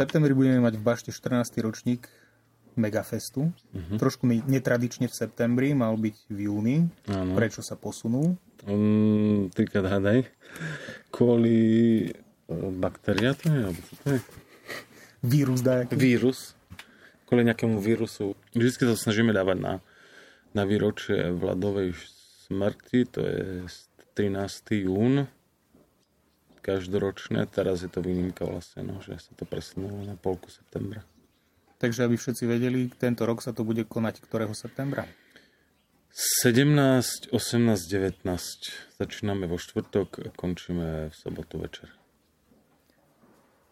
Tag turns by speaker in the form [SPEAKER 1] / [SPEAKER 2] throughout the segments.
[SPEAKER 1] septembri budeme mať v Bašte 14. ročník Megafestu. Uh-huh. Trošku netradične v septembri, mal byť v júni. Ano. Prečo sa posunul?
[SPEAKER 2] Um, trikrát hádaj. Kvôli uh, baktéria to je? Alebo to je?
[SPEAKER 1] Vírus
[SPEAKER 2] dajaký? Vírus. Kvôli nejakému vírusu. Vždycky sa snažíme dávať na, na výročie Vladovej smrti, to je 13. jún každoročné. Teraz je to výnimka vlastne, no, že sa to presunulo na polku septembra.
[SPEAKER 1] Takže aby všetci vedeli, tento rok sa to bude konať ktorého septembra?
[SPEAKER 2] 17, 18, 19. Začíname vo štvrtok a končíme v sobotu večer.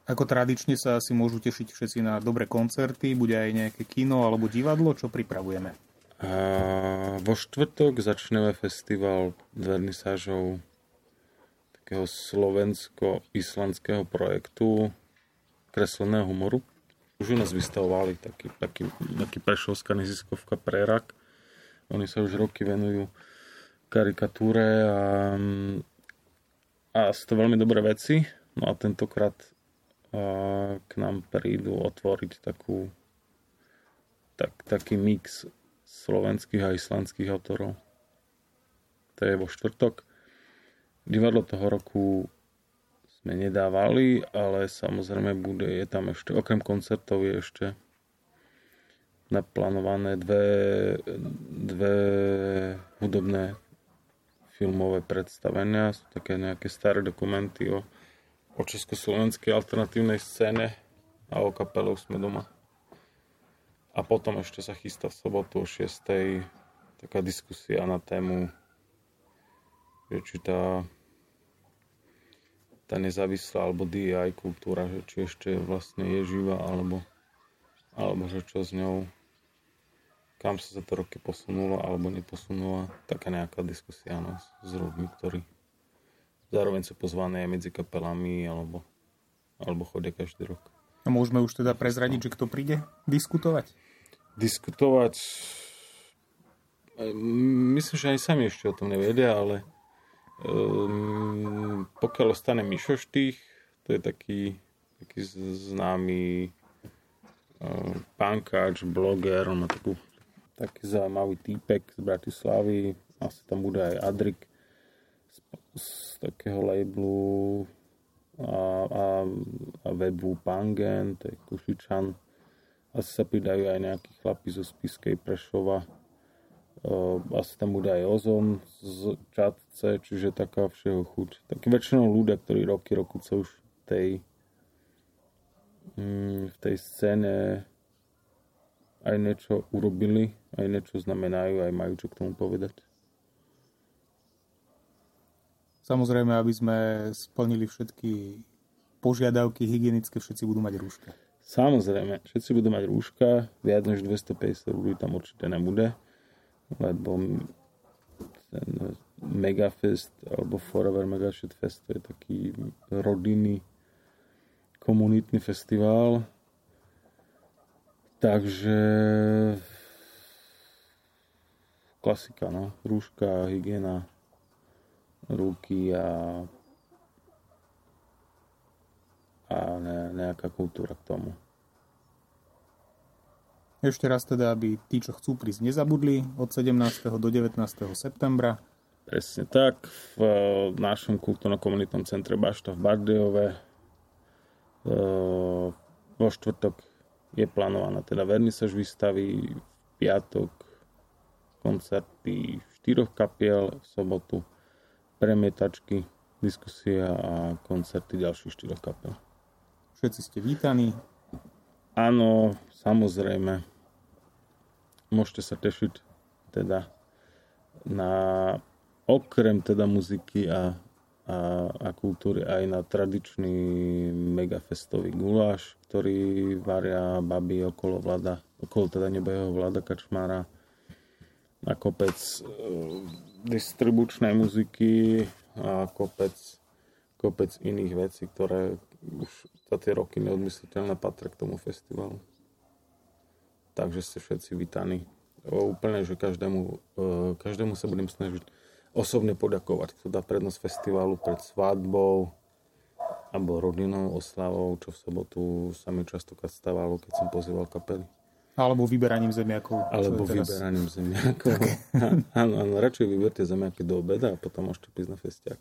[SPEAKER 1] Ako tradične sa asi môžu tešiť všetci na dobré koncerty, bude aj nejaké kino alebo divadlo, čo pripravujeme?
[SPEAKER 2] A vo štvrtok začneme festival vernisážov takého slovensko-islandského projektu kresleného humoru. Už u nás vystavovali taký, taký, taký prešovská neziskovka Prerak. Oni sa už roky venujú karikatúre a, a sú to veľmi dobré veci. No a tentokrát a, k nám prídu otvoriť takú, tak, taký mix slovenských a islandských autorov. To je vo štvrtok. Divadlo toho roku sme nedávali, ale samozrejme bude, je tam ešte, okrem koncertov je ešte naplánované dve, dve hudobné filmové predstavenia. Sú také nejaké staré dokumenty o, o československej alternatívnej scéne a o kapelu sme doma. A potom ešte sa chystá v sobotu o 6. taká diskusia na tému, že či tá tá nezávislá alebo DI kultúra, že či ešte vlastne je živá alebo, alebo že čo s ňou kam sa za to roky posunula alebo neposunula, taká nejaká diskusia no, s ľuďmi, ktorí zároveň sú pozvané medzi kapelami alebo, alebo chodia každý rok.
[SPEAKER 1] A môžeme už teda prezradiť, že kto príde diskutovať?
[SPEAKER 2] Diskutovať myslím, že aj sami ešte o tom nevedia, ale Um, pokiaľ ostane Mišo Štých, to je taký, taký známy uh, pankáč, bloger, on má takú, taký zaujímavý týpek z Bratislavy, asi tam bude aj Adrik z, z takého labelu a, a, a webu Pangen, to je Kušičan. Asi sa pridajú aj nejakí chlapi zo Spiskej Prešova, asi tam bude aj ozon z čatce, čiže taká všeho chuť. Taký väčšinou ľudia, ktorí roky, sa už v tej, mm, v tej scéne aj niečo urobili, aj niečo znamenajú, aj majú čo k tomu povedať.
[SPEAKER 1] Samozrejme, aby sme splnili všetky požiadavky hygienické, všetci budú mať rúška.
[SPEAKER 2] Samozrejme, všetci budú mať rúška, viac než 250 ľudí tam určite nebude lebo ten Megafest alebo Forever Megashit Fest to je taký rodinný komunitný festival. Takže klasika, no. Rúška, hygiena, ruky a a ne, nejaká kultúra k tomu.
[SPEAKER 1] Ešte raz teda, aby tí, čo chcú prísť, nezabudli od 17. do 19. septembra.
[SPEAKER 2] Presne tak. V eh, našom kultúrno-komunitnom centre Bašta v Bardejove eh, vo štvrtok je plánovaná teda vernisaž výstavy, v piatok koncerty štyroch kapiel, v sobotu premietačky, diskusia a koncerty ďalších štyroch kapiel.
[SPEAKER 1] Všetci ste vítaní.
[SPEAKER 2] Áno, samozrejme. Môžete sa tešiť teda na okrem teda muziky a, a, a kultúry aj na tradičný megafestový guláš, ktorý varia baby okolo vlada, okolo teda nebeho vlada Kačmára. Na kopec e, distribučnej muziky a kopec, kopec iných vecí, ktoré už za tie roky neodmysliteľné patria k tomu festivalu takže ste všetci vítaní. Úplne, že každému, e, každému sa budem snažiť osobne poďakovať, kto dá prednosť festivalu pred svadbou, Alebo rodinou oslavou, čo v sobotu sa mi častokrát stávalo, keď som pozýval kapely.
[SPEAKER 1] Alebo vyberaním zemiakov.
[SPEAKER 2] Alebo vyberaním zemiakov. áno, áno, radšej vyberte zemiaky do obeda a potom môžete prísť na festiak.